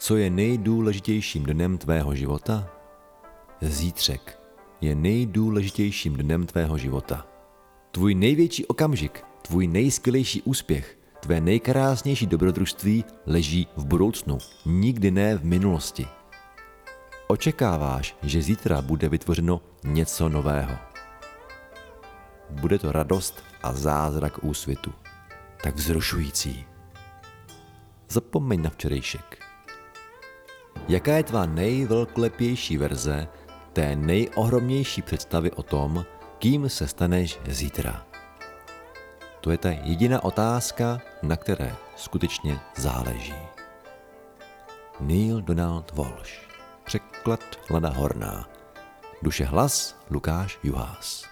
Co je nejdůležitějším dnem tvého života? Zítřek je nejdůležitějším dnem tvého života. Tvůj největší okamžik, tvůj nejskvělejší úspěch, tvé nejkrásnější dobrodružství leží v budoucnu, nikdy ne v minulosti. Očekáváš, že zítra bude vytvořeno něco nového. Bude to radost a zázrak úsvitu. Tak vzrušující. Zapomeň na včerejšek. Jaká je tvá nejvelkolepější verze té nejohromnější představy o tom, kým se staneš zítra? To je ta jediná otázka, na které skutečně záleží. Neil Donald Walsh Překlad Lada Horná Duše hlas Lukáš Juhás